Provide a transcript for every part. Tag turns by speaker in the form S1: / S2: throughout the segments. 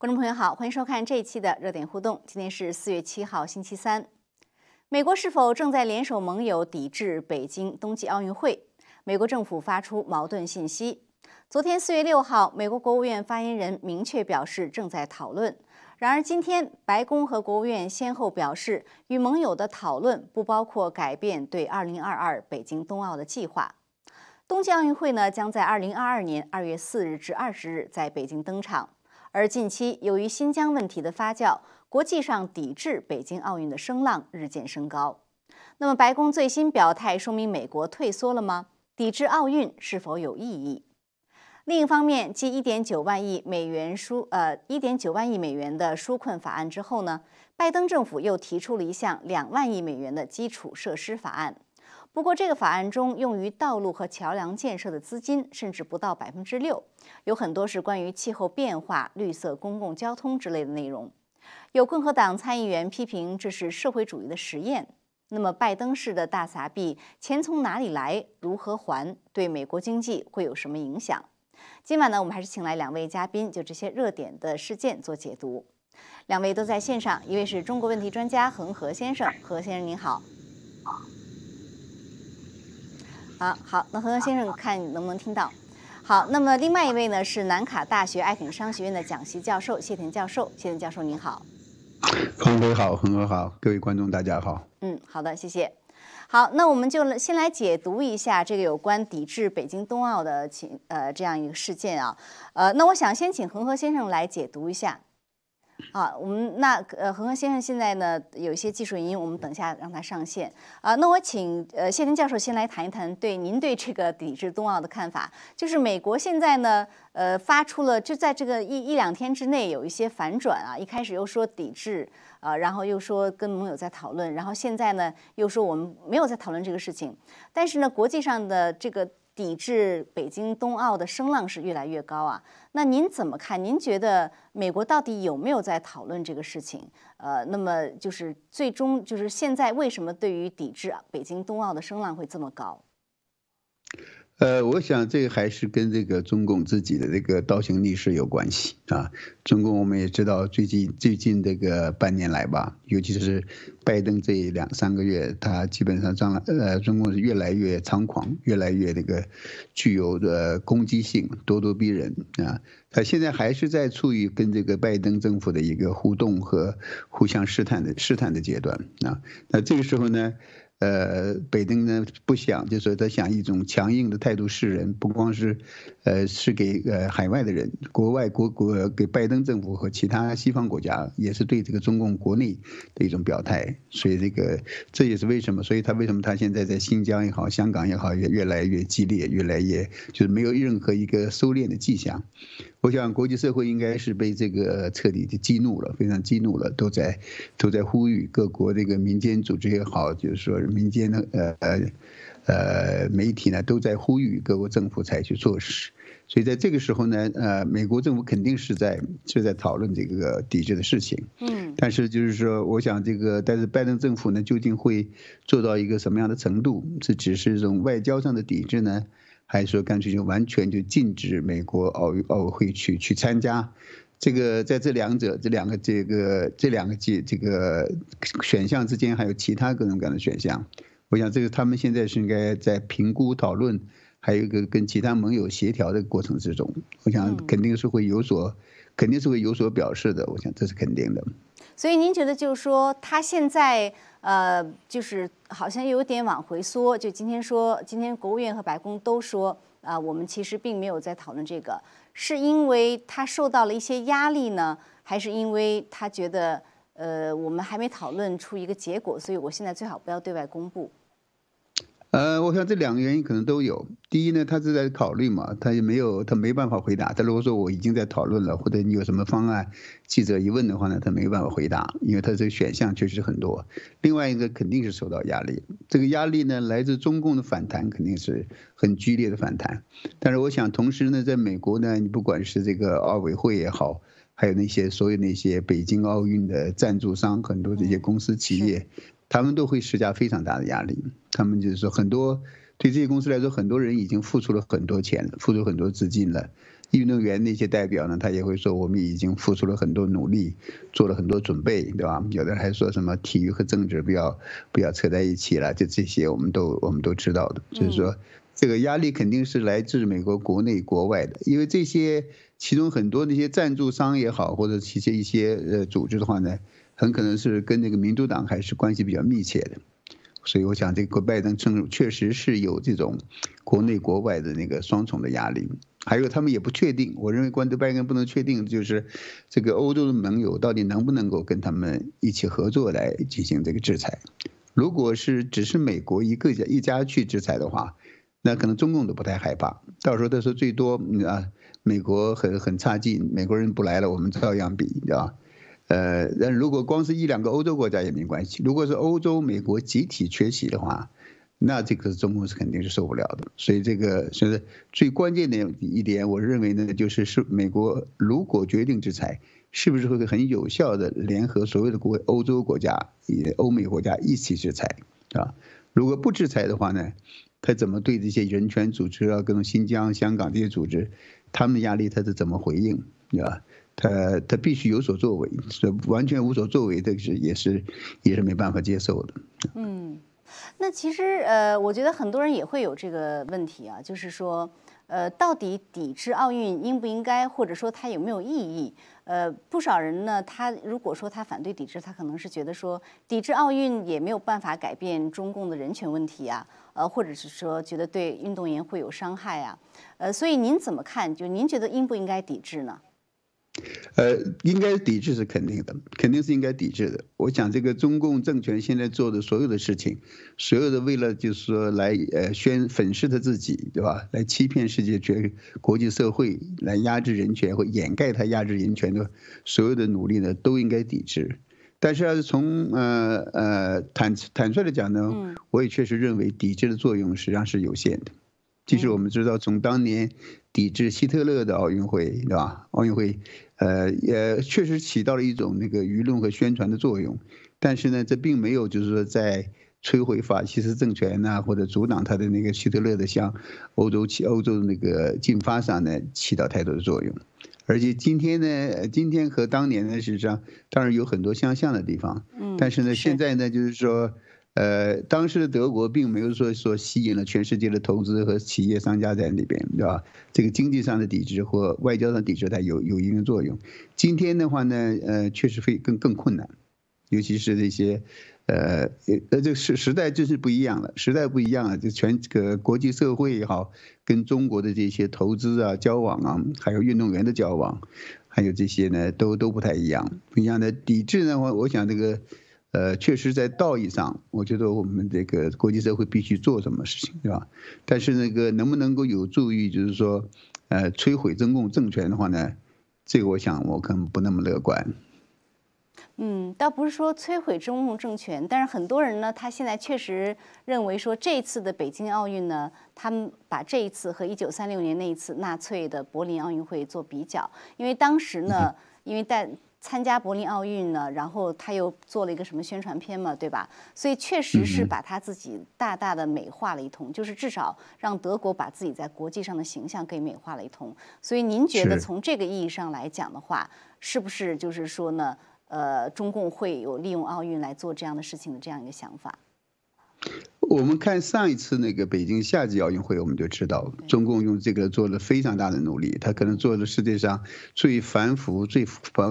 S1: 观众朋友好，欢迎收看这一期的热点互动。今天是四月七号，星期三。美国是否正在联手盟友抵制北京冬季奥运会？美国政府发出矛盾信息。昨天四月六号，美国国务院发言人明确表示正在讨论。然而今天，白宫和国务院先后表示，与盟友的讨论不包括改变对二零二二北京冬奥的计划。冬季奥运会呢，将在二零二二年二月四日至二十日在北京登场。而近期由于新疆问题的发酵，国际上抵制北京奥运的声浪日渐升高。那么，白宫最新表态说明美国退缩了吗？抵制奥运是否有意义？另一方面，继一点九万亿美元纾呃一点九万亿美元的纾困法案之后呢，拜登政府又提出了一项两万亿美元的基础设施法案。不过，这个法案中用于道路和桥梁建设的资金甚至不到百分之六，有很多是关于气候变化、绿色公共交通之类的内容。有共和党参议员批评这是社会主义的实验。那么，拜登式的大撒币，钱从哪里来，如何还，对美国经济会有什么影响？今晚呢，我们还是请来两位嘉宾，就这些热点的事件做解读。两位都在线上，一位是中国问题专家恒河先生，何先生您好。好好，那何先生看能不能听到？好，那么另外一位呢是南卡大学艾肯商学院的讲席教授谢田教授，谢田教授您好。
S2: 恒哥好，恒哥好，各位观众大家好。
S1: 嗯，好的，谢谢。好，那我们就先来解读一下这个有关抵制北京冬奥的情呃这样一个事件啊。呃，那我想先请恒河先生来解读一下。啊，我们那呃，恒河先生现在呢有一些技术原因，我们等下让他上线啊。那我请呃谢林教授先来谈一谈对您对这个抵制冬奥的看法。就是美国现在呢呃发出了就在这个一一两天之内有一些反转啊，一开始又说抵制啊，然后又说跟盟友在讨论，然后现在呢又说我们没有在讨论这个事情。但是呢，国际上的这个。抵制北京冬奥的声浪是越来越高啊，那您怎么看？您觉得美国到底有没有在讨论这个事情？呃，那么就是最终就是现在为什么对于抵制北京冬奥的声浪会这么高？
S2: 呃，我想这个还是跟这个中共自己的这个倒行逆施有关系啊。中共我们也知道，最近最近这个半年来吧，尤其是拜登这两三个月，他基本上张了呃，中共是越来越猖狂，越来越这个具有的攻击性，咄咄逼人啊。他现在还是在处于跟这个拜登政府的一个互动和互相试探的试探的阶段啊。那这个时候呢？呃，北登呢不想，就说他想一种强硬的态度示人，不光是，呃，是给呃海外的人，国外国国给拜登政府和其他西方国家，也是对这个中共国内的一种表态。所以这个这也是为什么，所以他为什么他现在在新疆也好，香港也好，越越来越激烈，越来越就是没有任何一个收敛的迹象。我想国际社会应该是被这个彻底的激怒了，非常激怒了，都在都在呼吁各国这个民间组织也好，就是说民间的呃呃呃媒体呢，都在呼吁各国政府采取措施。所以在这个时候呢，呃，美国政府肯定是在是在讨论这个抵制的事情。嗯。但是就是说，我想这个，但是拜登政府呢，究竟会做到一个什么样的程度？这只是一种外交上的抵制呢？还是说干脆就完全就禁止美国奥运奥委会去去参加？这个在这两者这两个这个这两个这这个选项之间，还有其他各种各样的选项。我想这个他们现在是应该在评估讨论，还有一个跟其他盟友协调的过程之中。我想肯定是会有所，肯定是会有所表示的。我想这是肯定的。
S1: 所以您觉得就是说他现在？呃，就是好像有点往回缩。就今天说，今天国务院和白宫都说，啊，我们其实并没有在讨论这个，是因为他受到了一些压力呢，还是因为他觉得，呃，我们还没讨论出一个结果，所以我现在最好不要对外公布。
S2: 呃，我想这两个原因可能都有。第一呢，他是在考虑嘛，他也没有，他没办法回答。他如果说我已经在讨论了，或者你有什么方案，记者一问的话呢，他没办法回答，因为他这个选项确实很多。另外一个肯定是受到压力，这个压力呢来自中共的反弹，肯定是很剧烈的反弹。但是我想，同时呢，在美国呢，你不管是这个奥委会也好，还有那些所有那些北京奥运的赞助商，很多这些公司企业。他们都会施加非常大的压力，他们就是说很多对这些公司来说，很多人已经付出了很多钱，付出很多资金了。运动员那些代表呢，他也会说，我们已经付出了很多努力，做了很多准备，对吧？有的人还说什么体育和政治不要不要扯在一起了，就这些我们都我们都知道的。就是说，这个压力肯定是来自美国国内国外的，因为这些其中很多那些赞助商也好，或者一些一些呃组织的话呢，很可能是跟那个民主党还是关系比较密切的。所以我想，这个拜登政府确实是有这种国内国外的那个双重的压力。还有他们也不确定，我认为关德拜登不能确定，就是这个欧洲的盟友到底能不能够跟他们一起合作来进行这个制裁。如果是只是美国一个家一家去制裁的话，那可能中共都不太害怕。到时候他说最多啊，美国很很差劲，美国人不来了，我们照样比，对吧？呃，但如果光是一两个欧洲国家也没关系。如果是欧洲、美国集体缺席的话。那这个中共是肯定是受不了的，所以这个是最关键的一点。我认为呢，就是是美国如果决定制裁，是不是会很有效的联合所有的国欧洲国家、也欧美国家一起制裁啊？如果不制裁的话呢，他怎么对这些人权组织啊、各种新疆、香港这些组织，他们的压力他是怎么回应啊？他他必须有所作为，是完全无所作为，这是也是也是没办法接受的。嗯。
S1: 那其实，呃，我觉得很多人也会有这个问题啊，就是说，呃，到底抵制奥运应不应该，或者说它有没有意义？呃，不少人呢，他如果说他反对抵制，他可能是觉得说，抵制奥运也没有办法改变中共的人权问题啊，呃，或者是说觉得对运动员会有伤害啊，呃，所以您怎么看？就您觉得应不应该抵制呢？
S2: 呃，应该抵制是肯定的，肯定是应该抵制的。我想，这个中共政权现在做的所有的事情，所有的为了就是说来呃宣粉饰他自己，对吧？来欺骗世界全国际社会，来压制人权或掩盖他压制人权的所有的努力呢，都应该抵制。但是要是从呃呃坦坦率的讲呢，我也确实认为抵制的作用实际上是有限的。其实我们知道，从当年抵制希特勒的奥运会，对吧？奥运会，呃，也确实起到了一种那个舆论和宣传的作用。但是呢，这并没有就是说在摧毁法西斯政权呐，或者阻挡他的那个希特勒的向欧洲起欧洲的那个进发上呢起到太多的作用。而且今天呢，今天和当年呢，实际上当然有很多相像的地方。嗯。但是呢，现在呢，就是说。呃，当时的德国并没有说说吸引了全世界的投资和企业商家在那边，对吧？这个经济上的抵制或外交上抵制，它有有一定作用。今天的话呢，呃，确实会更更困难，尤其是这些，呃，呃，这时时代真是不一样了，时代不一样了，就全这个国际社会也好，跟中国的这些投资啊、交往啊，还有运动员的交往，还有这些呢，都都不太一样。不一样的抵制的话，我想这个。呃，确实，在道义上，我觉得我们这个国际社会必须做什么事情，对吧？但是那个能不能够有助于，就是说，呃，摧毁中共政权的话呢？这个我想我可能不那么乐观。
S1: 嗯，倒不是说摧毁中共政权，但是很多人呢，他现在确实认为说，这一次的北京奥运呢，他们把这一次和一九三六年那一次纳粹的柏林奥运会做比较，因为当时呢，因为在参加柏林奥运呢，然后他又做了一个什么宣传片嘛，对吧？所以确实是把他自己大大的美化了一通，就是至少让德国把自己在国际上的形象给美化了一通。所以您觉得从这个意义上来讲的话，是不是就是说呢？呃，中共会有利用奥运来做这样的事情的这样一个想法？
S2: 我们看上一次那个北京夏季奥运会，我们就知道中共用这个做了非常大的努力，他可能做了世界上最繁复、最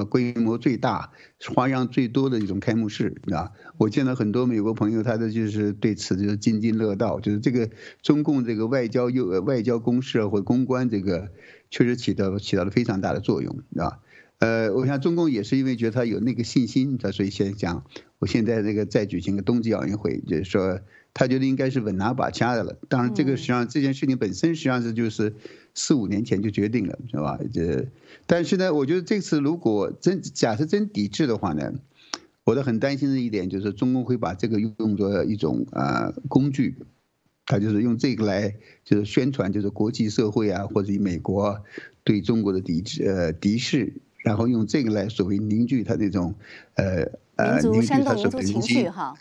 S2: 规模最大、花样最多的一种开幕式，啊！我见到很多美国朋友，他的就是对此就是津津乐道，就是这个中共这个外交又外交攻势或公关这个确实起到起到了非常大的作用，啊。呃，我想中共也是因为觉得他有那个信心，他所以先讲，我现在这个再举行个冬季奥运会，就是说。他觉得应该是稳拿把掐的了。当然，这个实际上这件事情本身实际上是就是四五年前就决定了，是吧？这，但是呢，我觉得这次如果真假设真抵制的话呢，我的很担心的一点就是中共会把这个用作一种啊工具，他就是用这个来就是宣传，就是国际社会啊或者美国对中国的抵制呃敌视，然后用这个来所谓凝聚他那种呃
S1: 呃凝聚他所谓的情绪哈。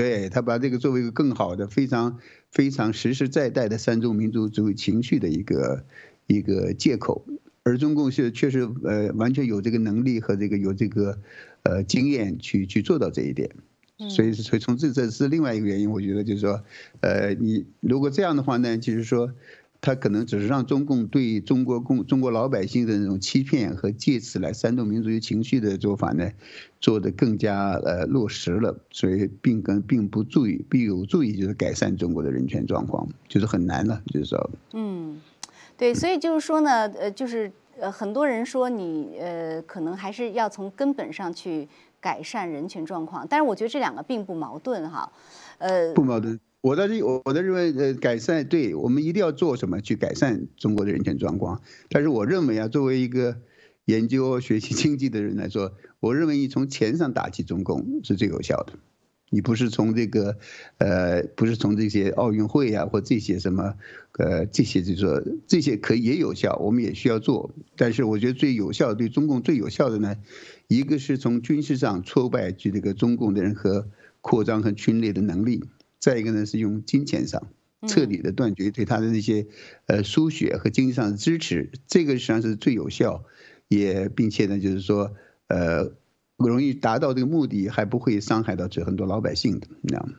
S2: 对他把这个作为一个更好的、非常非常实实在在的三种民族主义情绪的一个一个借口，而中共是确实呃完全有这个能力和这个有这个呃经验去去做到这一点，所以所以从这这是另外一个原因，我觉得就是说，呃，你如果这样的话呢，就是说。他可能只是让中共对中国共中国老百姓的那种欺骗和借此来煽动民族情绪的做法呢，做得更加呃落实了，所以并跟并不注意，并有助于就是改善中国的人权状况，就是很难了，就是说。
S1: 嗯，对，所以就是说呢，呃，就是呃，很多人说你呃，可能还是要从根本上去改善人权状况，但是我觉得这两个并不矛盾哈，呃，
S2: 不矛盾。我倒是我的认为，呃，改善对我们一定要做什么去改善中国的人权状况。但是我认为啊，作为一个研究学习经济的人来说，我认为你从钱上打击中共是最有效的。你不是从这个，呃，不是从这些奥运会啊或这些什么，呃，这些就是说这些可以也有效，我们也需要做。但是我觉得最有效对中共最有效的呢，一个是从军事上挫败这个中共的人和扩张和侵略的能力。再一个呢，是用金钱上彻底的断绝对他的那些呃输血和经济上的支持，这个实际上是最有效，也并且呢，就是说呃容易达到这个目的，还不会伤害到这很多老百姓的那样。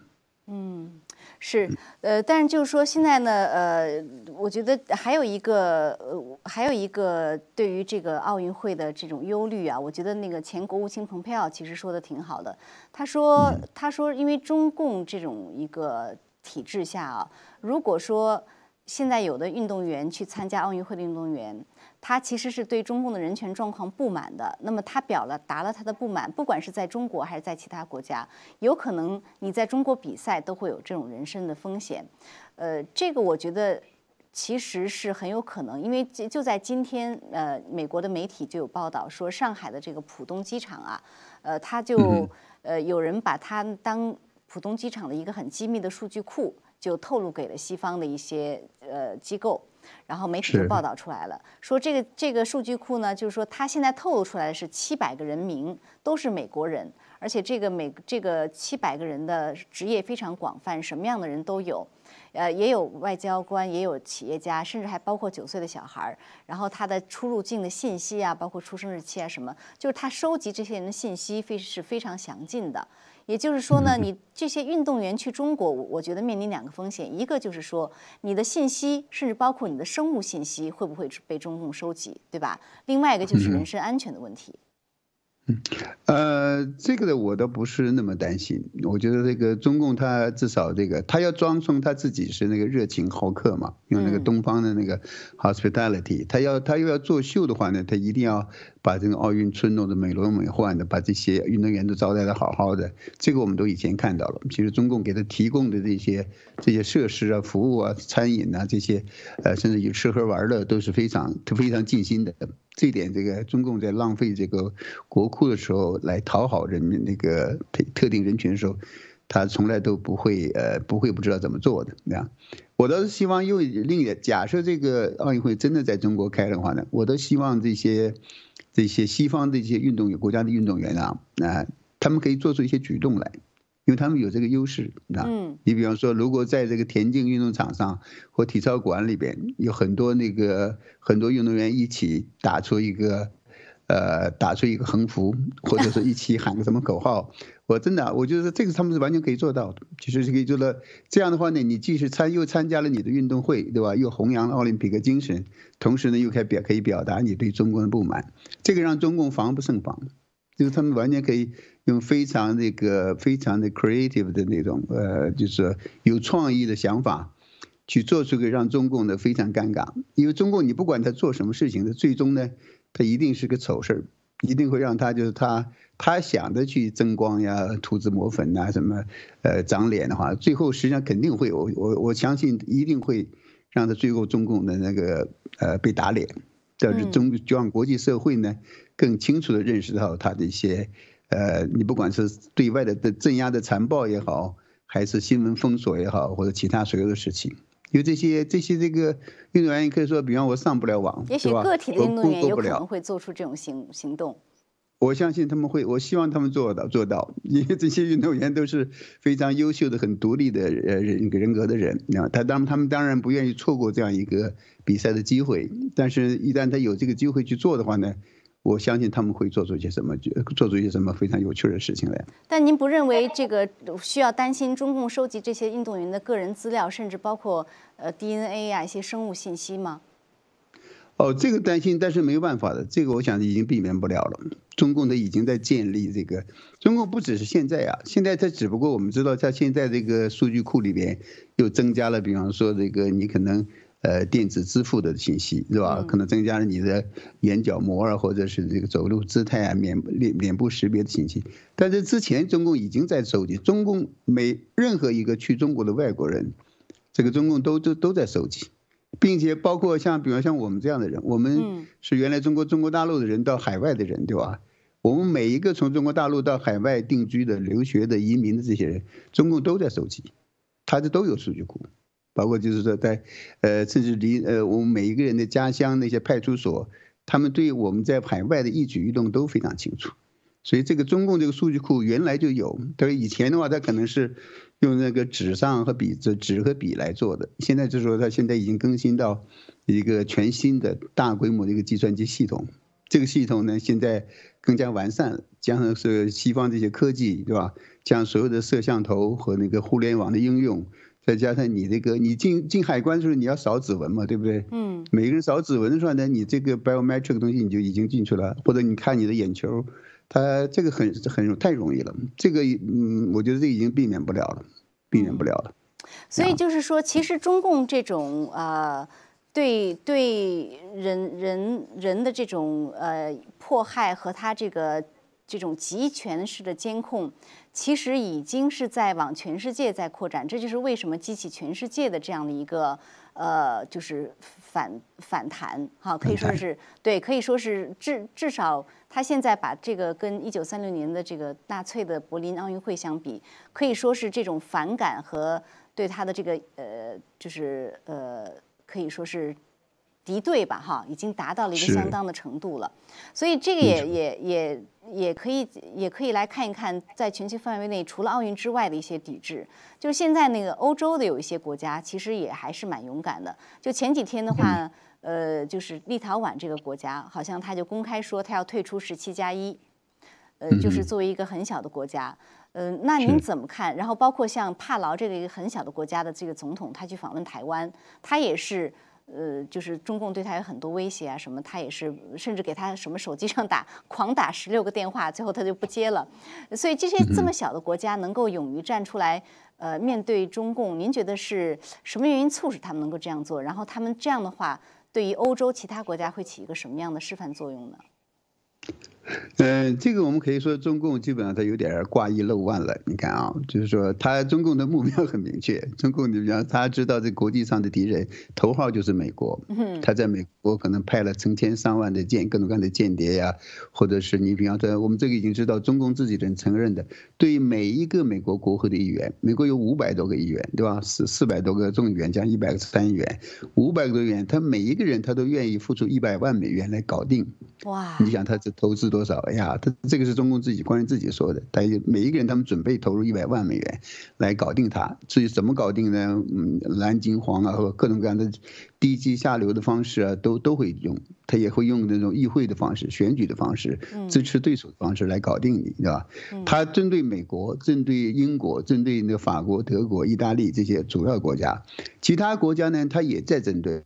S1: 嗯。是，呃，但是就是说现在呢，呃，我觉得还有一个，呃，还有一个对于这个奥运会的这种忧虑啊，我觉得那个前国务卿蓬佩奥其实说的挺好的，他说，他说，因为中共这种一个体制下啊，如果说现在有的运动员去参加奥运会的运动员。他其实是对中共的人权状况不满的，那么他表了达了他的不满，不管是在中国还是在其他国家，有可能你在中国比赛都会有这种人身的风险，呃，这个我觉得其实是很有可能，因为就就在今天，呃，美国的媒体就有报道说，上海的这个浦东机场啊，呃，他就呃有人把它当浦东机场的一个很机密的数据库，就透露给了西方的一些呃机构。然后媒体就报道出来了，说这个这个数据库呢，就是说它现在透露出来的是七百个人名，都是美国人，而且这个美这个七百个人的职业非常广泛，什么样的人都有，呃，也有外交官，也有企业家，甚至还包括九岁的小孩儿。然后他的出入境的信息啊，包括出生日期啊什么，就是他收集这些人的信息非是非常详尽的。也就是说呢，你这些运动员去中国，我觉得面临两个风险，一个就是说你的信息，甚至包括你的生物信息，会不会被中共收集，对吧？另外一个就是人身安全的问题。
S2: 嗯，呃，这个的我倒不是那么担心。我觉得这个中共他至少这个他要装成他自己是那个热情好客嘛，用那个东方的那个 hospitality，他要他又要作秀的话呢，他一定要把这个奥运村弄得美轮美奂的，把这些运动员都招待的好好的。这个我们都以前看到了。其实中共给他提供的这些这些设施啊、服务啊、餐饮啊这些，呃，甚至于吃喝玩乐都是非常非常尽心的。这点，这个中共在浪费这个国库的时候，来讨好人民那个特定人群的时候，他从来都不会呃不会不知道怎么做的。那样，我倒是希望又另一假设这个奥运会真的在中国开的话呢，我都希望这些这些西方的一些运动员国家的运动员啊，啊，他们可以做出一些举动来。因为他们有这个优势，啊，你比方说，如果在这个田径运动场上或体操馆里边，有很多那个很多运动员一起打出一个，呃，打出一个横幅，或者说一起喊个什么口号，我真的，我觉得这个他们是完全可以做到的。其实是可以做到这样的话呢，你既是参又参加了你的运动会，对吧？又弘扬了奥林匹克精神，同时呢，又可以表可以表达你对中国的不满，这个让中共防不胜防，就是他们完全可以。用非常那个非常的 creative 的那种呃，就是有创意的想法，去做出个让中共的非常尴尬。因为中共你不管他做什么事情，他最终呢，他一定是个丑事儿，一定会让他就是他他想着去争光呀、涂脂抹粉呐、什么呃长脸的话，最后实际上肯定会我我我相信一定会让他最后中共的那个呃被打脸，但是中就让国际社会呢更清楚的认识到他的一些。呃，你不管是对外的的镇压的残暴也好，还是新闻封锁也好，或者其他所有的事情，因为这些这些这个运动员可以说，比方我上不了网，
S1: 也许个体的运动员有可能会做出这种行行动。
S2: 我相信他们会，我希望他们做到做到，因为这些运动员都是非常优秀的、很独立的呃人人格的人啊。他当他们当然不愿意错过这样一个比赛的机会，但是一旦他有这个机会去做的话呢，我相信他们会做出一些什么，做出一些什么非常有趣的事情来。
S1: 但您不认为这个需要担心中共收集这些运动员的个人资料，甚至包括呃 DNA 啊一些生物信息吗？
S2: 哦，这个担心，但是没有办法的，这个我想已经避免不了了。中共的已经在建立这个，中共不只是现在啊，现在它只不过我们知道，它现在这个数据库里边又增加了，比方说这个你可能呃电子支付的信息是吧？可能增加了你的眼角膜啊，或者是这个走路姿态啊、脸脸脸部识别的信息。但是之前中共已经在收集，中共每任何一个去中国的外国人，这个中共都都都在收集。并且包括像，比方像我们这样的人，我们是原来中国中国大陆的人到海外的人，对吧？我们每一个从中国大陆到海外定居的、留学的、移民的这些人，中共都在收集，他这都有数据库，包括就是说在，呃，甚至离呃我们每一个人的家乡那些派出所，他们对我们在海外的一举一动都非常清楚。所以这个中共这个数据库原来就有，但是以前的话，它可能是。用那个纸上和笔，纸纸和笔来做的。现在就是说，它现在已经更新到一个全新的大规模的一个计算机系统。这个系统呢，现在更加完善了，加上是西方这些科技，对吧？将所有的摄像头和那个互联网的应用，再加上你这个，你进进海关的时候你要扫指纹嘛，对不对？嗯。每个人扫指纹的时候呢，你这个 biometric 东西你就已经进去了，或者你看你的眼球。它这个很很太容易了，这个嗯，我觉得这已经避免不了了，避免不了了。
S1: 所以就是说，其实中共这种呃，对对人人人的这种呃迫害和他这个这种集权式的监控，其实已经是在往全世界在扩展。这就是为什么激起全世界的这样的一个呃，就是反反弹哈，可以说是对，可以说是至至少。他现在把这个跟一九三六年的这个纳粹的柏林奥运会相比，可以说是这种反感和对他的这个呃，就是呃，可以说是敌对吧，哈，已经达到了一个相当的程度了。所以这个也也也也可以也可以来看一看，在全球范围内除了奥运之外的一些抵制。就是现在那个欧洲的有一些国家，其实也还是蛮勇敢的。就前几天的话。呃，就是立陶宛这个国家，好像他就公开说他要退出十七加一，呃，就是作为一个很小的国家，呃，那您怎么看？然后包括像帕劳这个一个很小的国家的这个总统，他去访问台湾，他也是，呃，就是中共对他有很多威胁啊什么，他也是甚至给他什么手机上打狂打十六个电话，最后他就不接了。所以这些这么小的国家能够勇于站出来，呃，面对中共，您觉得是什么原因促使他们能够这样做？然后他们这样的话。对于欧洲其他国家会起一个什么样的示范作用呢？
S2: 嗯，这个我们可以说，中共基本上他有点挂一漏万了。你看啊，就是说他中共的目标很明确，中共你比方他知道这国际上的敌人头号就是美国，他在美国可能派了成千上万的间各种各样的间谍呀，或者是你比方说我们这个已经知道，中共自己人承认的，对每一个美国国会的议员，美国有五百多个议员，对吧？四四百多个众议员加一百个参议员，五百个多议员，他每一个人他都愿意付出一百万美元来搞定。哇！你想他这投资多少？哎呀，他这个是中共自己官员自己说的，他每一个人他们准备投入一百万美元来搞定他。至于怎么搞定呢？嗯，蓝金黄啊，和各种各样的低级下流的方式啊，都都会用。他也会用那种议会的方式、选举的方式、支持对手的方式来搞定你，对吧？他针对美国、针对英国、针对那法国、德国、意大利这些主要国家，其他国家呢，他也在针对。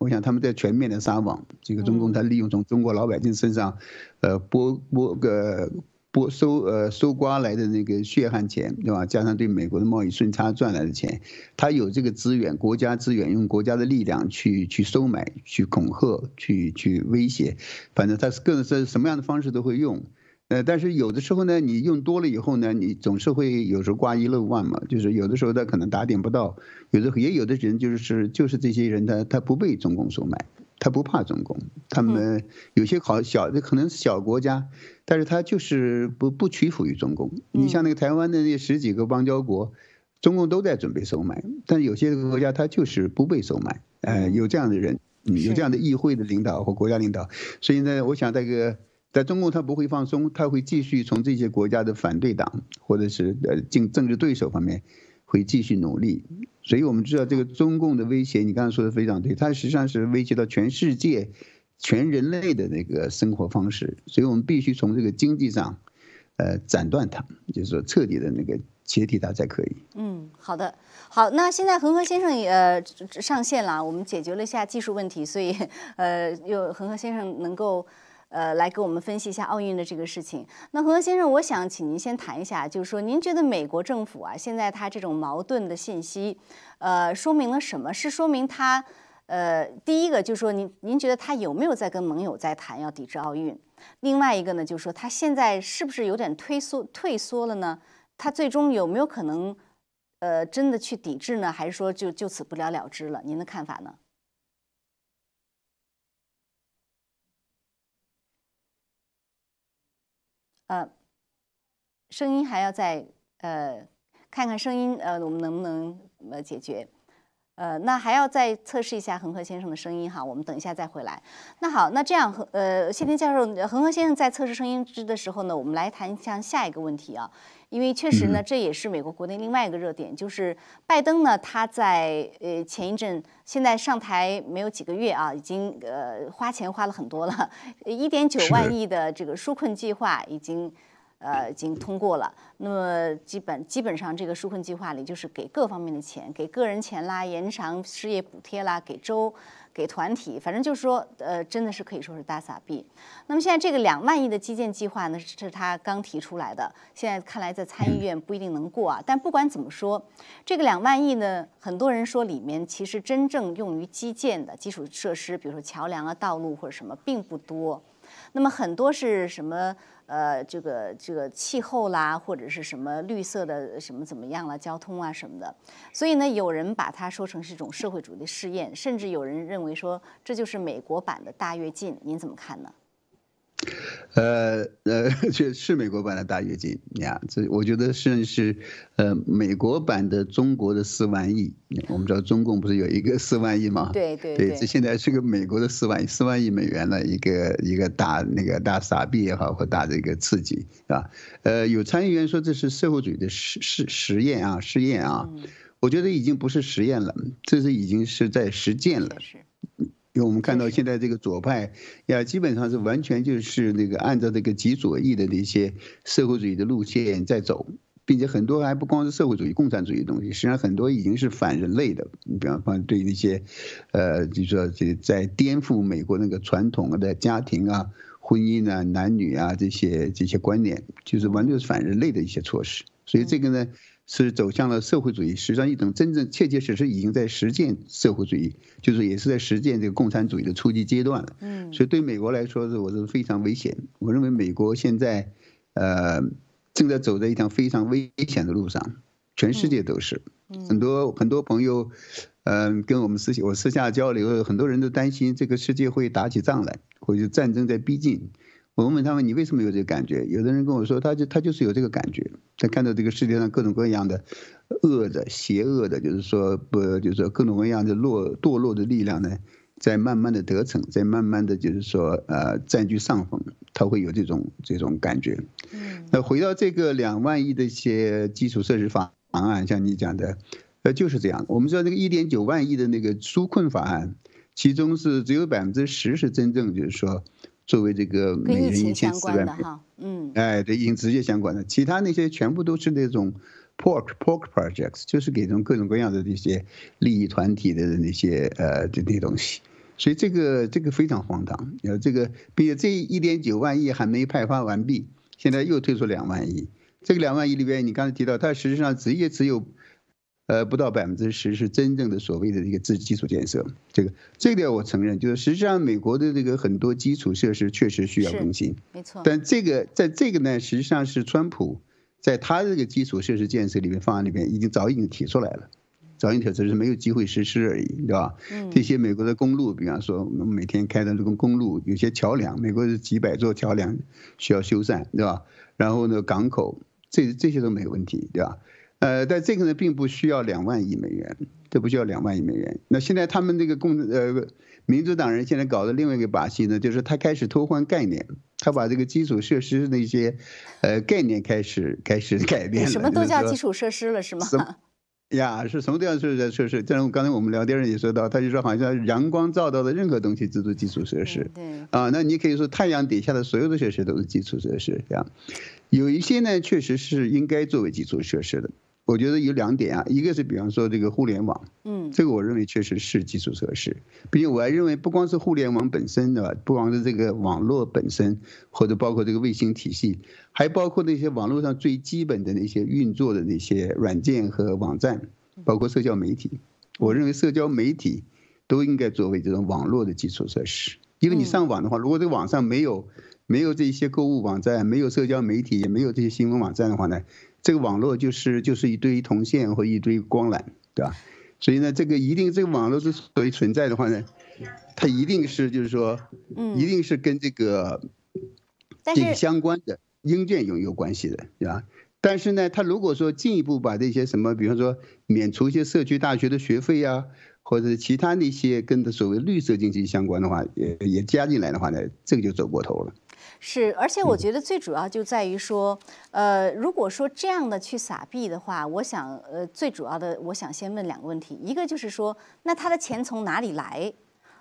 S2: 我想他们在全面的撒网，这个中共他利用从中国老百姓身上，呃，剥剥个剥收呃收刮来的那个血汗钱，对吧？加上对美国的贸易顺差赚来的钱，他有这个资源，国家资源，用国家的力量去去收买、去恐吓、去去威胁，反正他是各种是什么样的方式都会用。呃，但是有的时候呢，你用多了以后呢，你总是会有时候挂一漏万嘛，就是有的时候他可能打点不到，有的也有的人就是就是这些人他他不被中共收买，他不怕中共，他们有些好小的可能是小国家，但是他就是不不屈服于中共。你像那个台湾的那十几个邦交国，中共都在准备收买，但有些国家他就是不被收买，呃，有这样的人，有这样的议会的领导或国家领导，所以呢，我想这个。在中共他不会放松，他会继续从这些国家的反对党或者是呃竞政治对手方面会继续努力。所以我们知道这个中共的威胁，你刚才说的非常对，它实际上是威胁到全世界、全人类的那个生活方式。所以我们必须从这个经济上，呃，斩断它，就是说彻底的那个解体它才可以。
S1: 嗯，好的，好，那现在恒河先生也呃上线了，我们解决了一下技术问题，所以 呃，有恒河先生能够。呃，来给我们分析一下奥运的这个事情。那何先生，我想请您先谈一下，就是说，您觉得美国政府啊，现在他这种矛盾的信息，呃，说明了什么？是说明他，呃，第一个就是说，您您觉得他有没有在跟盟友在谈要抵制奥运？另外一个呢，就是说，他现在是不是有点退缩退缩了呢？他最终有没有可能，呃，真的去抵制呢？还是说就就此不了了之了？您的看法呢？呃，声音还要再呃看看声音呃我们能不能呃解决，呃那还要再测试一下恒河先生的声音哈，我们等一下再回来。那好，那这样和呃谢天教授恒河先生在测试声音之的时候呢，我们来谈一下下一个问题啊。因为确实呢，这也是美国国内另外一个热点，就是拜登呢，他在呃前一阵，现在上台没有几个月啊，已经呃花钱花了很多了，一点九万亿的这个纾困计划已经呃已经通过了。那么基本基本上这个纾困计划里就是给各方面的钱，给个人钱啦，延长失业补贴啦，给州。给团体，反正就是说，呃，真的是可以说是大撒币。那么现在这个两万亿的基建计划呢，是他刚提出来的，现在看来在参议院不一定能过啊。但不管怎么说，这个两万亿呢，很多人说里面其实真正用于基建的基础设施，比如说桥梁啊、道路或者什么，并不多。那么很多是什么？呃，这个这个气候啦，或者是什么绿色的什么怎么样了，交通啊什么的。所以呢，有人把它说成是一种社会主义的试验，甚至有人认为说这就是美国版的大跃进。您怎么看呢？
S2: 呃呃，这是美国版的大跃进呀，这我觉得是是呃美国版的中国的四万亿。我们知道中共不是有一个四万亿吗？
S1: 对对对，
S2: 这现在是个美国的四万亿四万亿美元的一个一个大那个大傻逼也好，或大的一个刺激，啊？呃，有参议员说这是社会主义的实实实验啊，试验啊，我觉得已经不是实验了，这是已经是在实践了。因为我们看到现在这个左派呀，基本上是完全就是那个按照这个极左翼的那些社会主义的路线在走，并且很多还不光是社会主义、共产主义的东西，实际上很多已经是反人类的。你比方说对那些，呃，就说这在颠覆美国那个传统的家庭啊、婚姻啊、男女啊这些这些观念，就是完全是反人类的一些措施。所以这个呢。是走向了社会主义，实际上一种真正切切实实已经在实践社会主义，就是也是在实践这个共产主义的初级阶段了。嗯，所以对美国来说是我是非常危险。我认为美国现在，呃，正在走在一条非常危险的路上，全世界都是。很多很多朋友，嗯，跟我们私我私下交流，很多人都担心这个世界会打起仗来，或者战争在逼近。我问他们：“你为什么有这个感觉？”有的人跟我说：“他就他就是有这个感觉，他看到这个世界上各种各样的恶的、邪恶的，就是说不，就是说各种各样的落堕落的力量呢，在慢慢的得逞，在慢慢的就是说呃占据上风，他会有这种这种感觉。那回到这个两万亿的一些基础设施法案，像你讲的，呃，就是这样。我们知道这个一点九万亿的那个纾困法案，其中是只有百分之十是真正就是说。作为这个每人一千四百美，嗯，哎，对已经直接相关的，其他那些全部都是那种 pork pork projects，就是给这种各种各样的这些利益团体的那些呃这些东西，所以这个这个非常荒唐。呃，这个并且这一点九万亿还没派发完毕，现在又推出两万亿，这个两万亿里边，你刚才提到，它实际上直接只有。呃，不到百分之十是真正的所谓的一个基基础建设，这个这点我承认，就是实际上美国的这个很多基础设施确实需要更新，
S1: 没错。
S2: 但这个在这个呢，实际上是川普在他这个基础设施建设里面方案里面已经早已经提出来了，早已经提出是没有机会实施而已，对吧？嗯。这些美国的公路，比方说我们每天开的这个公路，有些桥梁，美国是几百座桥梁需要修缮，对吧？然后呢，港口这这些都没有问题，对吧？呃，但这个呢，并不需要两万亿美元，这不需要两万亿美元。那现在他们这个共呃，民主党人现在搞的另外一个把戏呢，就是他开始偷换概念，他把这个基础设施那些呃概念开始开始改变了。
S1: 什么都叫基础设施了，是吗？
S2: 呀，是什么都要设施设施？正如刚才我们聊天也说到，他就说好像阳光照到的任何东西都是基础设施。
S1: 对。
S2: 啊，那你可以说太阳底下的所有的设施都是基础设施，这样。有一些呢，确实是应该作为基础设施的。我觉得有两点啊，一个是比方说这个互联网，
S1: 嗯，
S2: 这个我认为确实是基础设施，毕竟我还认为不光是互联网本身对吧，不光是这个网络本身，或者包括这个卫星体系，还包括那些网络上最基本的那些运作的那些软件和网站，包括社交媒体，我认为社交媒体都应该作为这种网络的基础设施，因为你上网的话，如果这个网上没有没有这些购物网站，没有社交媒体，也没有这些新闻网站的话呢？这个网络就是就是一堆铜线或一堆光缆，对吧？所以呢，这个一定这个网络之所以存在的话呢，它一定是就是说，
S1: 嗯，
S2: 一定是跟这个这个相关的硬件有有关系的，对吧？但是呢，它如果说进一步把这些什么，比方说免除一些社区大学的学费呀，或者是其他那些跟的所谓绿色经济相关的话，也也加进来的话呢，这个就走过头了。
S1: 是，而且我觉得最主要就在于说，呃，如果说这样的去撒币的话，我想，呃，最主要的，我想先问两个问题，一个就是说，那他的钱从哪里来？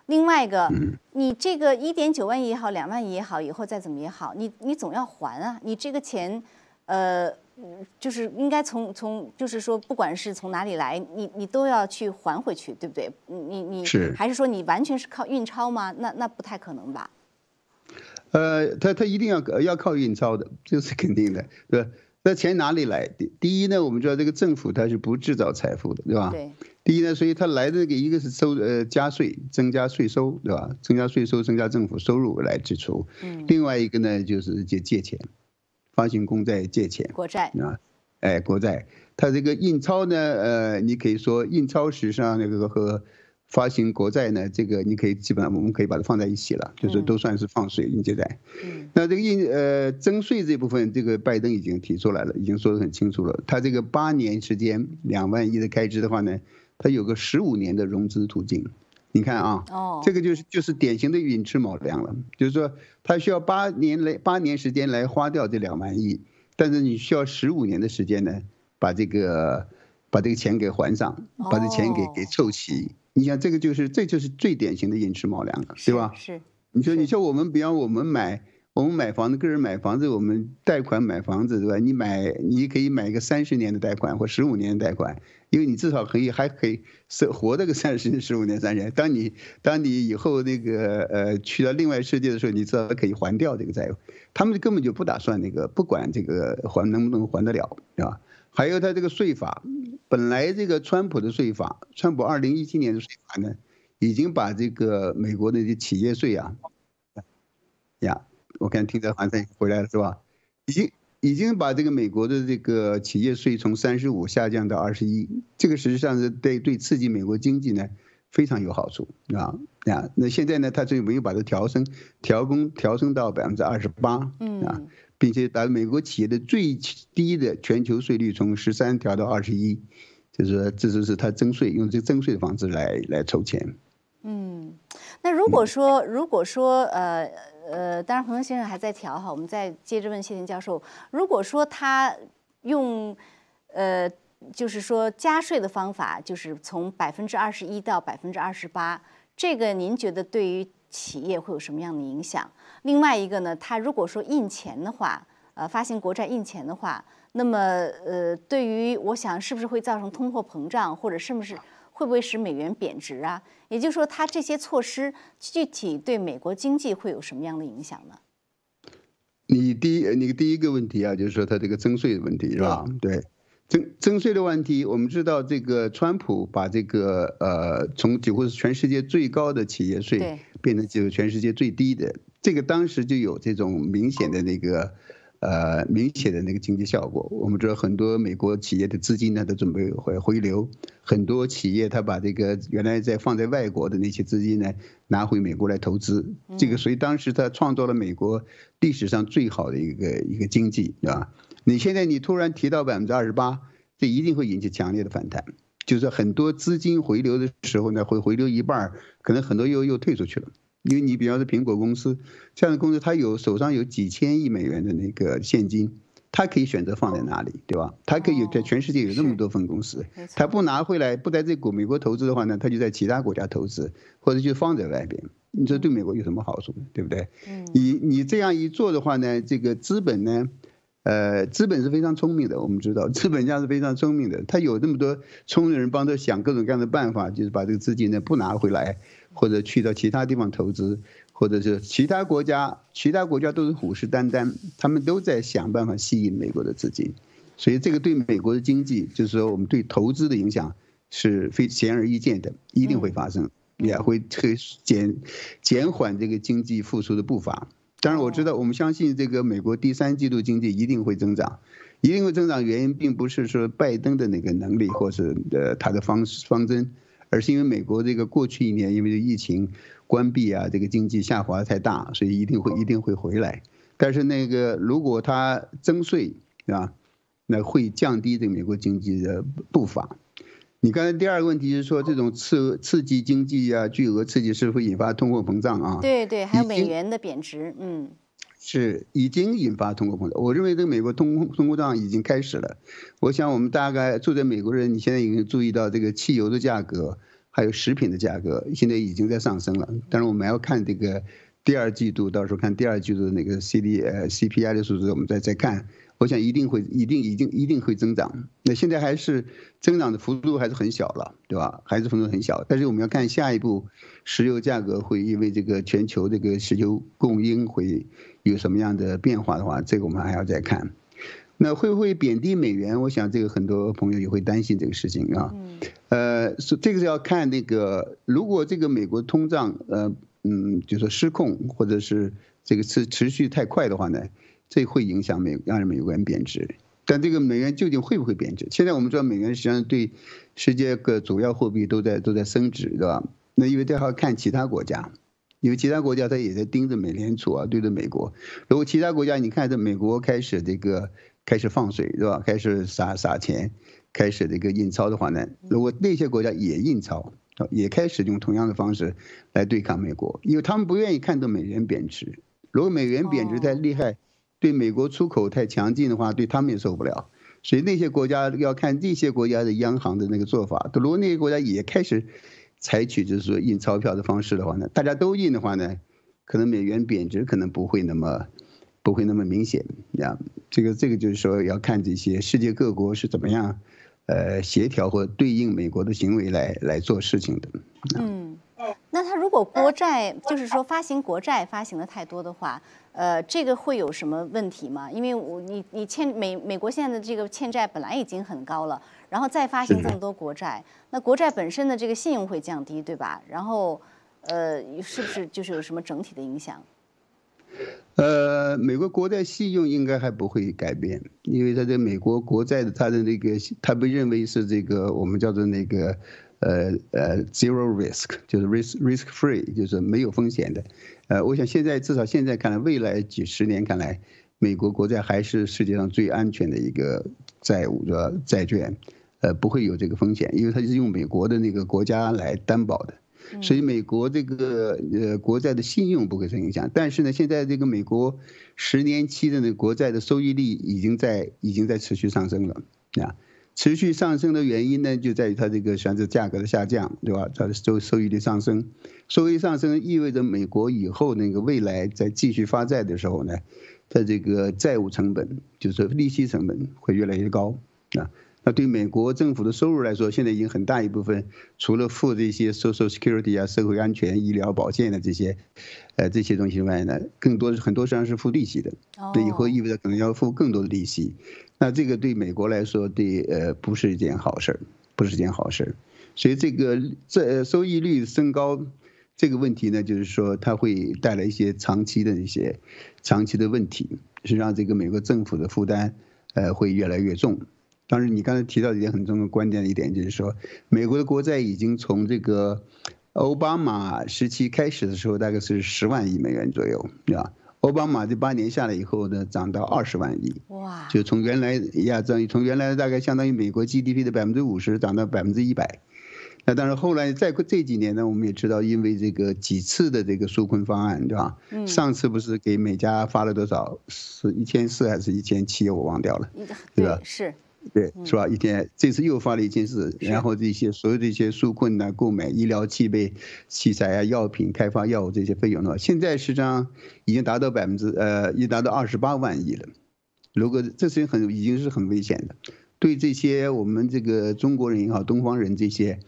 S1: 另外一个，你这个一点九万亿也好，两万亿也好，以后再怎么也好，你你总要还啊，你这个钱，呃，就是应该从从，就是说，不管是从哪里来，你你都要去还回去，对不对？你你
S2: 是
S1: 还是说你完全是靠运钞吗？那那不太可能吧？
S2: 呃，他他一定要要靠运钞的，这是肯定的，对吧？那钱哪里来？第第一呢，我们知道这个政府它是不制造财富的，对吧？
S1: 对。
S2: 第一呢，所以它来的这个一个是收呃加税，增加税收，对吧？增加税收，增加政府收入来支出。
S1: 嗯。
S2: 另外一个呢，就是借借钱，发行公债借钱。
S1: 国债。
S2: 啊，哎，国债，它这个印钞呢，呃，你可以说印钞史上那个和。发行国债呢，这个你可以基本上我们可以把它放在一起了，就是都算是放水印借债。那这个印呃征税这部分，这个拜登已经提出来了，已经说得很清楚了。他这个八年时间两万亿的开支的话呢，他有个十五年的融资途径。你看啊，哦这个就是就是典型的寅吃卯粮了，就是说他需要八年来八年时间来花掉这两万亿，但是你需要十五年的时间呢，把这个把这个钱给还上，把这钱给给凑齐。你想这个就是这就是最典型的寅吃卯粮了，对吧？
S1: 是。
S2: 你说你说我们比方我们买我们买房子，个人买房子，我们贷款买房子，对吧？你买你可以买一个三十年的贷款或十五年的贷款，因为你至少可以还可以生活这个三十年、十五年、三十年。当你当你以后那个呃去到另外世界的时候，你至少可以还掉这个债务。他们根本就不打算那个不管这个还能不能还得了，对吧？还有他这个税法。本来这个川普的税法，川普二零一七年的税法呢，已经把这个美国的这企业税啊，呀，我看听着好像回来了是吧？已经已经把这个美国的这个企业税从三十五下降到二十一，这个实际上是对对刺激美国经济呢非常有好处啊啊。那现在呢，他就没有把它调升调工调升到百分之二十八，
S1: 嗯
S2: 啊。并且把美国企业的最低的全球税率从十三调到二十一，就是说这就是他征税，用这个征税的方式来来筹钱。
S1: 嗯，那如果说如果说呃呃，当然彭先生还在调哈，我们再接着问谢田教授，如果说他用呃就是说加税的方法，就是从百分之二十一到百分之二十八，这个您觉得对于企业会有什么样的影响？另外一个呢，他如果说印钱的话，呃，发行国债印钱的话，那么呃，对于我想是不是会造成通货膨胀，或者是不是会不会使美元贬值啊？也就是说，它这些措施具体对美国经济会有什么样的影响呢？
S2: 你第一，你第一个问题啊，就是说它这个征税的问题是吧？对，征征税的问题，我们知道这个川普把这个呃，从几乎是全世界最高的企业税变成就是全世界最低的。这个当时就有这种明显的那个，呃，明显的那个经济效果。我们知道很多美国企业的资金呢都准备回回流，很多企业他把这个原来在放在外国的那些资金呢拿回美国来投资。这个所以当时他创造了美国历史上最好的一个一个经济，对吧？你现在你突然提到百分之二十八，这一定会引起强烈的反弹。就是很多资金回流的时候呢，会回流一半，可能很多又又退出去了。因为你比方说苹果公司这样的公司，它有手上有几千亿美元的那个现金，它可以选择放在哪里，对吧？它可以在全世界有那么多分公司，它不拿回来，不在这股美国投资的话呢，它就在其他国家投资，或者就放在外边。你说对美国有什么好处，对不对？你你这样一做的话呢，这个资本呢？呃，资本是非常聪明的，我们知道，资本家是非常聪明的，他有那么多聪明人帮他想各种各样的办法，就是把这个资金呢不拿回来，或者去到其他地方投资，或者是其他国家，其他国家都是虎视眈眈，他们都在想办法吸引美国的资金，所以这个对美国的经济，就是说我们对投资的影响是非显而易见的，一定会发生，也会会减减缓这个经济复苏的步伐。当然我知道，我们相信这个美国第三季度经济一定会增长，一定会增长。原因并不是说拜登的那个能力，或是呃他的方方针，而是因为美国这个过去一年因为疫情关闭啊，这个经济下滑太大，所以一定会一定会回来。但是那个如果他增税，对吧？那会降低这个美国经济的步伐。你刚才第二个问题是说，这种刺刺激经济啊，巨额刺激是会引发通货膨胀啊？
S1: 对对，还有美元的贬值，嗯，
S2: 是已经引发通货膨胀。我认为这个美国通通货膨胀已经开始了。我想我们大概住在美国人，你现在已经注意到这个汽油的价格，还有食品的价格，现在已经在上升了。但是我们要看这个第二季度，到时候看第二季度的那个 C D 呃 C P I 的数字，我们再再看。我想一定会，一定一定一定会增长。那现在还是增长的幅度还是很小了，对吧？还是幅度很小。但是我们要看下一步，石油价格会因为这个全球这个石油供应会有什么样的变化的话，这个我们还要再看。那会不会贬低美元？我想这个很多朋友也会担心这个事情啊。呃，是这个是要看那个，如果这个美国通胀呃嗯，就说失控或者是这个持持续太快的话呢？这会影响美让美元贬值，但这个美元究竟会不会贬值？现在我们知道美元实际上对世界各主要货币都在都在升值，对吧？那因为这还要看其他国家，因为其他国家它也在盯着美联储啊，对着美国。如果其他国家你看这美国开始这个开始放水，对吧？开始撒撒钱，开始这个印钞的话呢，如果那些国家也印钞，也开始用同样的方式来对抗美国，因为他们不愿意看到美元贬值。如果美元贬值太厉害，对美国出口太强劲的话，对他们也受不了。所以那些国家要看这些国家的央行的那个做法。如果那些国家也开始采取就是说印钞票的方式的话呢，大家都印的话呢，可能美元贬值可能不会那么不会那么明显呀。这个这个就是说要看这些世界各国是怎么样呃协调或对应美国的行为来来做事情的。
S1: 嗯，那他如果国债就是说发行国债发行的太多的话。呃，这个会有什么问题吗？因为我你你欠美美国现在的这个欠债本来已经很高了，然后再发行这么多国债，那国债本身的这个信用会降低，对吧？然后，呃，是不是就是有什么整体的影响？
S2: 呃，美国国债信用应该还不会改变，因为它在美国国债的它的那个，它被认为是这个我们叫做那个。呃呃，zero risk 就是 risk risk free 就是没有风险的，呃，我想现在至少现在看来，未来几十年看来，美国国债还是世界上最安全的一个债务的债券，呃，不会有这个风险，因为它是用美国的那个国家来担保的，所以美国这个呃国债的信用不会受影响。但是呢，现在这个美国十年期的那国债的收益率已经在已经在持续上升了啊。持续上升的原因呢，就在于它这个选择价格的下降，对吧？它的收收益率上升，收益上升意味着美国以后那个未来在继续发债的时候呢，它这个债务成本就是利息成本会越来越高啊。那对美国政府的收入来说，现在已经很大一部分除了付这些 social security 啊、社会安全、医疗保健的这些，呃这些东西外呢，更多很多实际上是付利息的，对，以后意味着可能要付更多的利息。那这个对美国来说，对呃不是一件好事儿，不是一件好事儿，所以这个这收益率升高这个问题呢，就是说它会带来一些长期的一些长期的问题，是让这个美国政府的负担呃会越来越重。当然，你刚才提到一点很重要的观点的一点，就是说美国的国债已经从这个奥巴马时期开始的时候，大概是十万亿美元左右，对吧？奥巴马这八年下来以后呢，涨到二十万亿，哇！就从原来亚洲从原来大概相当于美国 GDP 的百分之五十涨到百分之一百，那当然后来再过这几年呢，我们也知道，因为这个几次的这个纾困方案，对吧？嗯。上次不是给每家发了多少？是一千四还是一千七？我忘掉了，
S1: 对吧？是。
S2: 对，是吧？一天，这次又发了一件事，然后这些所有这些纾困呢，购买医疗器备、器材啊、药品、开发药物这些费用的话，现在实际上已经达到百分之呃，已达到二十八万亿了。如果这事情很已经是很危险的，对这些我们这个中国人也好，东方人这些，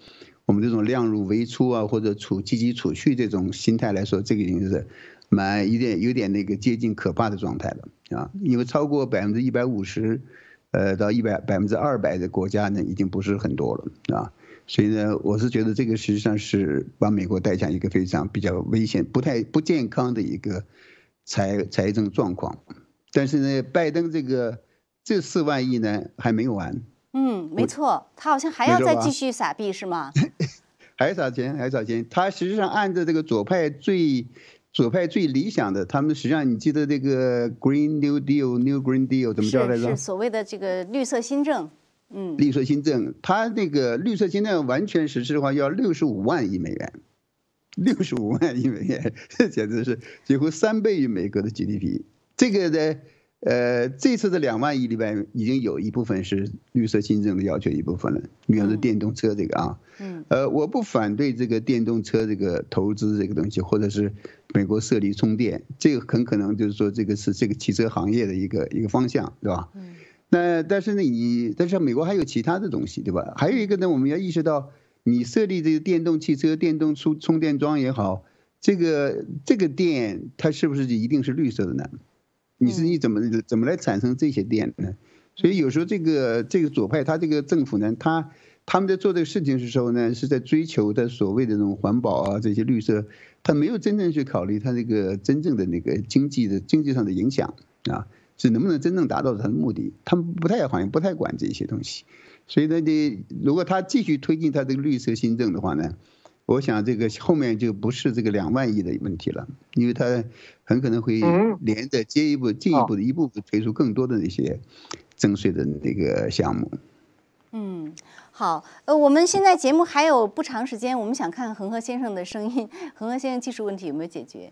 S2: 我们这种量入为出啊，或者储积极储蓄这种心态来说，这个已经是蛮有点有点那个接近可怕的状态了啊，因为超过百分之一百五十。呃，到一百百分之二百的国家呢，已经不是很多了啊，所以呢，我是觉得这个实际上是把美国带向一个非常比较危险、不太不健康的一个财财政状况。但是呢，拜登这个这四万亿呢还没有完。
S1: 嗯，没错，他好像还要再继续撒币是吗？
S2: 还撒钱，还撒钱。他实际上按照这个左派最。左派最理想的，他们实际上你记得这个 Green New Deal、New Green Deal 怎么叫来着？
S1: 是所谓的这个绿色新政。嗯，
S2: 绿色新政，它那个绿色新政完全实施的话，要六十五万亿美元，六十五万亿美元，这简直是几乎三倍于美国的 GDP。这个呢？呃，这次的两万亿里边已经有一部分是绿色新政的要求一部分了，比方说电动车这个啊，嗯，呃，我不反对这个电动车这个投资这个东西，或者是美国设立充电，这个很可能就是说这个是这个汽车行业的一个一个方向，对吧？嗯，那但是呢，你但是美国还有其他的东西，对吧？还有一个呢，我们要意识到，你设立这个电动汽车、电动充充电桩也好，这个这个电它是不是就一定是绿色的呢？你是你怎么怎么来产生这些电呢？所以有时候这个这个左派他这个政府呢，他他们在做这个事情的时候呢，是在追求的所谓的这种环保啊这些绿色，他没有真正去考虑他这个真正的那个经济的经济上的影响啊，是能不能真正达到他的目的？他们不太好像不太管这些东西，所以呢，你如果他继续推进他这个绿色新政的话呢？我想这个后面就不是这个两万亿的问题了，因为他很可能会连着接一步、进一步的一步步推出更多的那些征税的那个项目。
S1: 嗯，好，呃，我们现在节目还有不长时间，我们想看看恒河先生的声音，恒河先生技术问题有没有解决？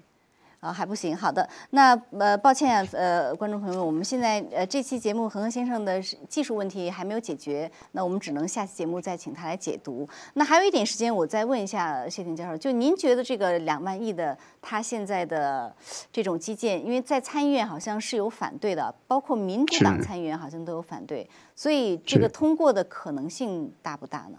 S1: 啊，还不行。好的，那呃，抱歉，呃，观众朋友们，我们现在呃这期节目恒河先生的技术问题还没有解决，那我们只能下期节目再请他来解读。那还有一点时间，我再问一下谢霆教授，就您觉得这个两万亿的他现在的这种基建，因为在参议院好像是有反对的，包括民主党参议员好像都有反对，所以这个通过的可能性大不大呢？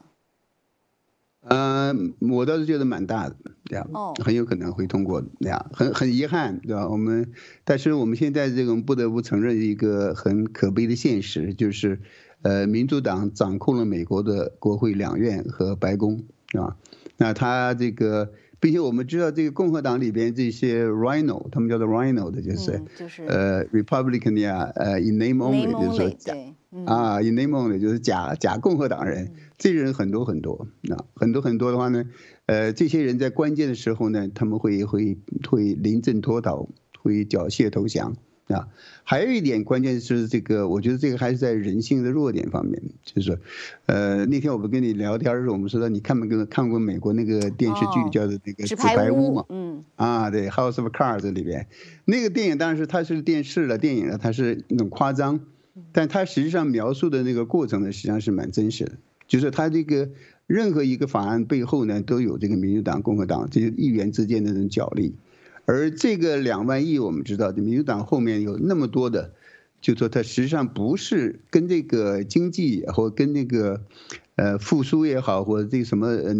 S2: 嗯，我倒是觉得蛮大的，这样，很有可能会通过，这样，很很遗憾，对吧？我们，但是我们现在这种不得不承认一个很可悲的现实，就是，呃，民主党掌控了美国的国会两院和白宫，是吧？那他这个，并且我们知道，这个共和党里边这些 Rhino，他们叫做 Rhino 的，就是，就是，呃，Republican 呀，呃，in name only，就是说假，啊，in name only 就是假假共和党人。这些人很多很多，那很多很多的话呢，呃，这些人在关键的时候呢，他们会会会临阵脱逃，会缴械投降啊。还有一点关键是这个，我觉得这个还是在人性的弱点方面，就是说，呃，那天我不跟你聊天的时候，我们说到你看没看看过美国那个电视剧叫做那个《纸牌屋》嘛？嗯，啊，对，《House of Cards》里边那个电影当然是它是电视了，电影了，它是那种夸张，但它实际上描述的那个过程呢，实际上是蛮真实的。就是他这个任何一个法案背后呢，都有这个民主党、共和党这些议员之间的这种角力，而这个两万亿，我们知道，民主党后面有那么多的，就说它实际上不是跟这个经济或跟那个呃复苏也好，或者这个什么呃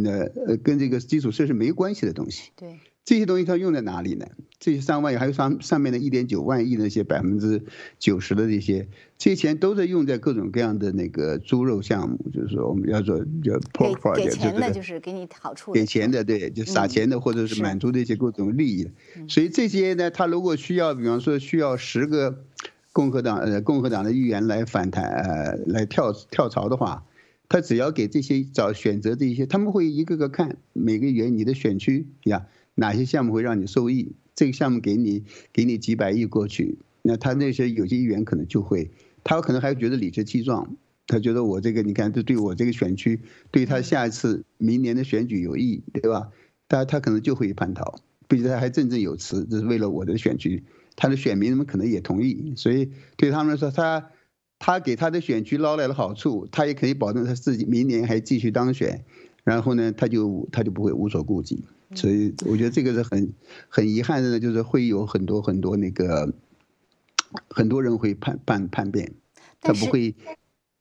S2: 呃跟这个基础设施没关系的东西。
S1: 对。
S2: 这些东西它用在哪里呢？这些三万亿还有上上面的一点九万亿那些百分之九十的这些，这些钱都在用在各种各样的那个猪肉项目，就是说我们要做叫
S1: pork project，给钱的就是给你好处，
S2: 给钱的对，就撒钱的或者是满足这些各种利益。所以这些呢，他如果需要，比方说需要十个共和党呃共和党的议员来反弹呃来跳跳槽的话，他只要给这些找选择这些，他们会一个个看每个员你的选区呀。哪些项目会让你受益？这个项目给你给你几百亿过去，那他那些有些议员可能就会，他可能还觉得理直气壮，他觉得我这个你看，这对我这个选区，对他下一次明年的选举有益，对吧？他他可能就会叛逃，并且他还振振有词，这是为了我的选区，他的选民们可能也同意，所以对他们来说，他他给他的选区捞来了好处，他也可以保证他自己明年还继续当选，然后呢，他就他就不会无所顾忌，所以我觉得这个是很很遗憾的呢，就是会有很多很多那个很多人会叛叛叛变，他不会，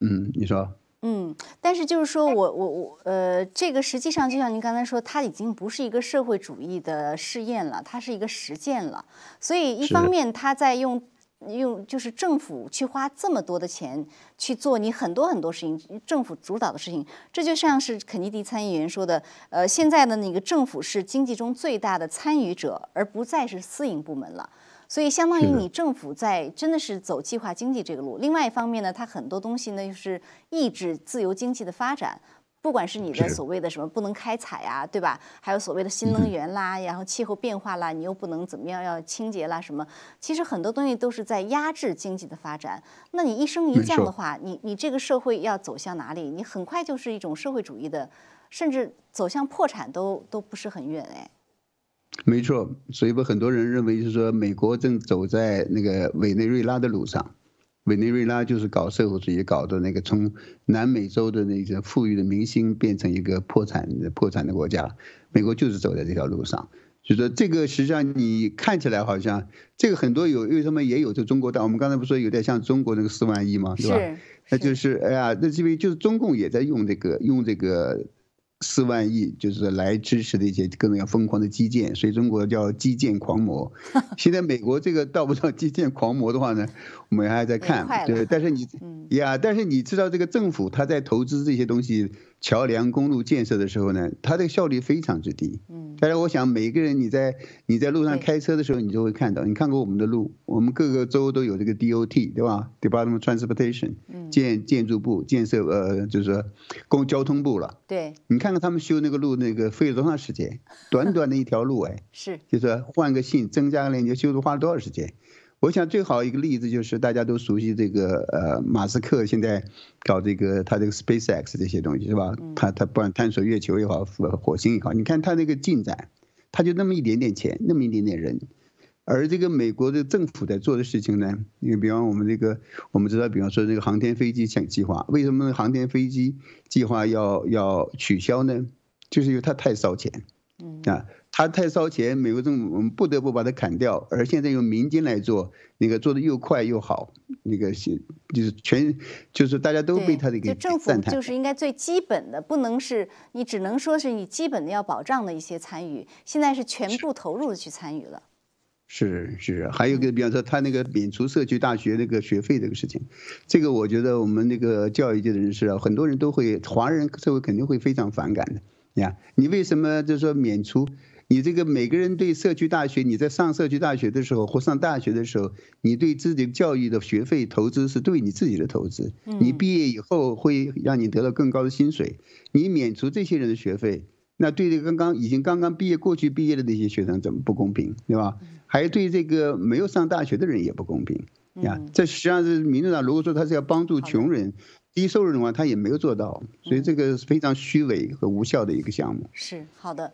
S2: 嗯，你说。
S1: 嗯，但是就是说我我我呃，这个实际上就像您刚才说，它已经不是一个社会主义的试验了，它是一个实践了。所以一方面他在用用就是政府去花这么多的钱去做你很多很多事情，政府主导的事情，这就像是肯尼迪参议员说的，呃，现在的那个政府是经济中最大的参与者，而不再是私营部门了。所以，相当于你政府在真的是走计划经济这个路。另外一方面呢，它很多东西呢，又是抑制自由经济的发展。不管是你的所谓的什么不能开采啊，对吧？还有所谓的新能源啦，然后气候变化啦，你又不能怎么样要清洁啦什么？其实很多东西都是在压制经济的发展。那你一升一降的话，你你这个社会要走向哪里？你很快就是一种社会主义的，甚至走向破产都都不是很远哎。
S2: 没错，所以不很多人认为就是说，美国正走在那个委内瑞拉的路上。委内瑞拉就是搞社会主义，搞的那个从南美洲的那个富裕的明星变成一个破产的破产的国家。美国就是走在这条路上。就说这个实际上你看起来好像这个很多有为什么也有这中国但我们刚才不说有点像中国那个四万亿吗？对吧？那就是哎呀，那因为就是中共也在用这个用这个。四万亿就是来支持的一些各种要疯狂的基建，所以中国叫基建狂魔。现在美国这个到不到基建狂魔的话呢，我们还在看。对，但是你呀，但是你知道这个政府他在投资这些东西。桥梁、公路建设的时候呢，它的效率非常之低。嗯，但是我想每个人你在你在路上开车的时候，你就会看到，你看过我们的路，我们各个州都有这个 DOT，对吧？Department of Transportation，建建筑部建设呃，就是说公交通部了。
S1: 对，
S2: 你看看他们修那个路，那个费了多长时间？短短的一条路，哎，
S1: 是，
S2: 就是换个姓，增加个链接，修都花了多少时间？我想最好一个例子就是大家都熟悉这个呃马斯克现在搞这个他这个 SpaceX 这些东西是吧？他他不管探索月球也好，火星也好，你看他那个进展，他就那么一点点钱，那么一点点人，而这个美国的政府在做的事情呢，你比方我们这个我们知道，比方说这个航天飞机想计划，为什么航天飞机计划要要取消呢？就是因为它太烧钱，嗯啊。他太烧钱，美国政府我们不得不把它砍掉，而现在用民间来做，那个做的又快又好，那个是就是全就是大家都被他这个
S1: 政府就是应该最基本的，不能是你只能说是你基本的要保障的一些参与，现在是全部投入的去参与了。
S2: 是是，还有个比方说他那个免除社区大学那个学费这个事情，这个我觉得我们那个教育界的人士啊，很多人都会，华人社会肯定会非常反感的呀。你为什么就是说免除？你这个每个人对社区大学，你在上社区大学的时候或上大学的时候，你对自己教育的学费投资是对你自己的投资。你毕业以后会让你得到更高的薪水，你免除这些人的学费，那对这个刚刚已经刚刚毕业过去毕业的那些学生怎么不公平，对吧？还对这个没有上大学的人也不公平呀。这实际上是民主党如果说他是要帮助穷人、低收入的话，他也没有做到，所以这个是非常虚伪和无效的一个项目。
S1: 是好的。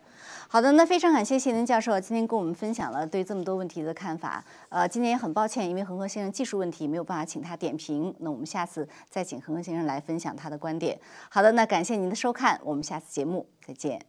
S1: 好的，那非常感谢谢林教授今天跟我们分享了对这么多问题的看法。呃，今天也很抱歉，因为恒河先生技术问题没有办法请他点评。那我们下次再请恒河先生来分享他的观点。好的，那感谢您的收看，我们下次节目再见。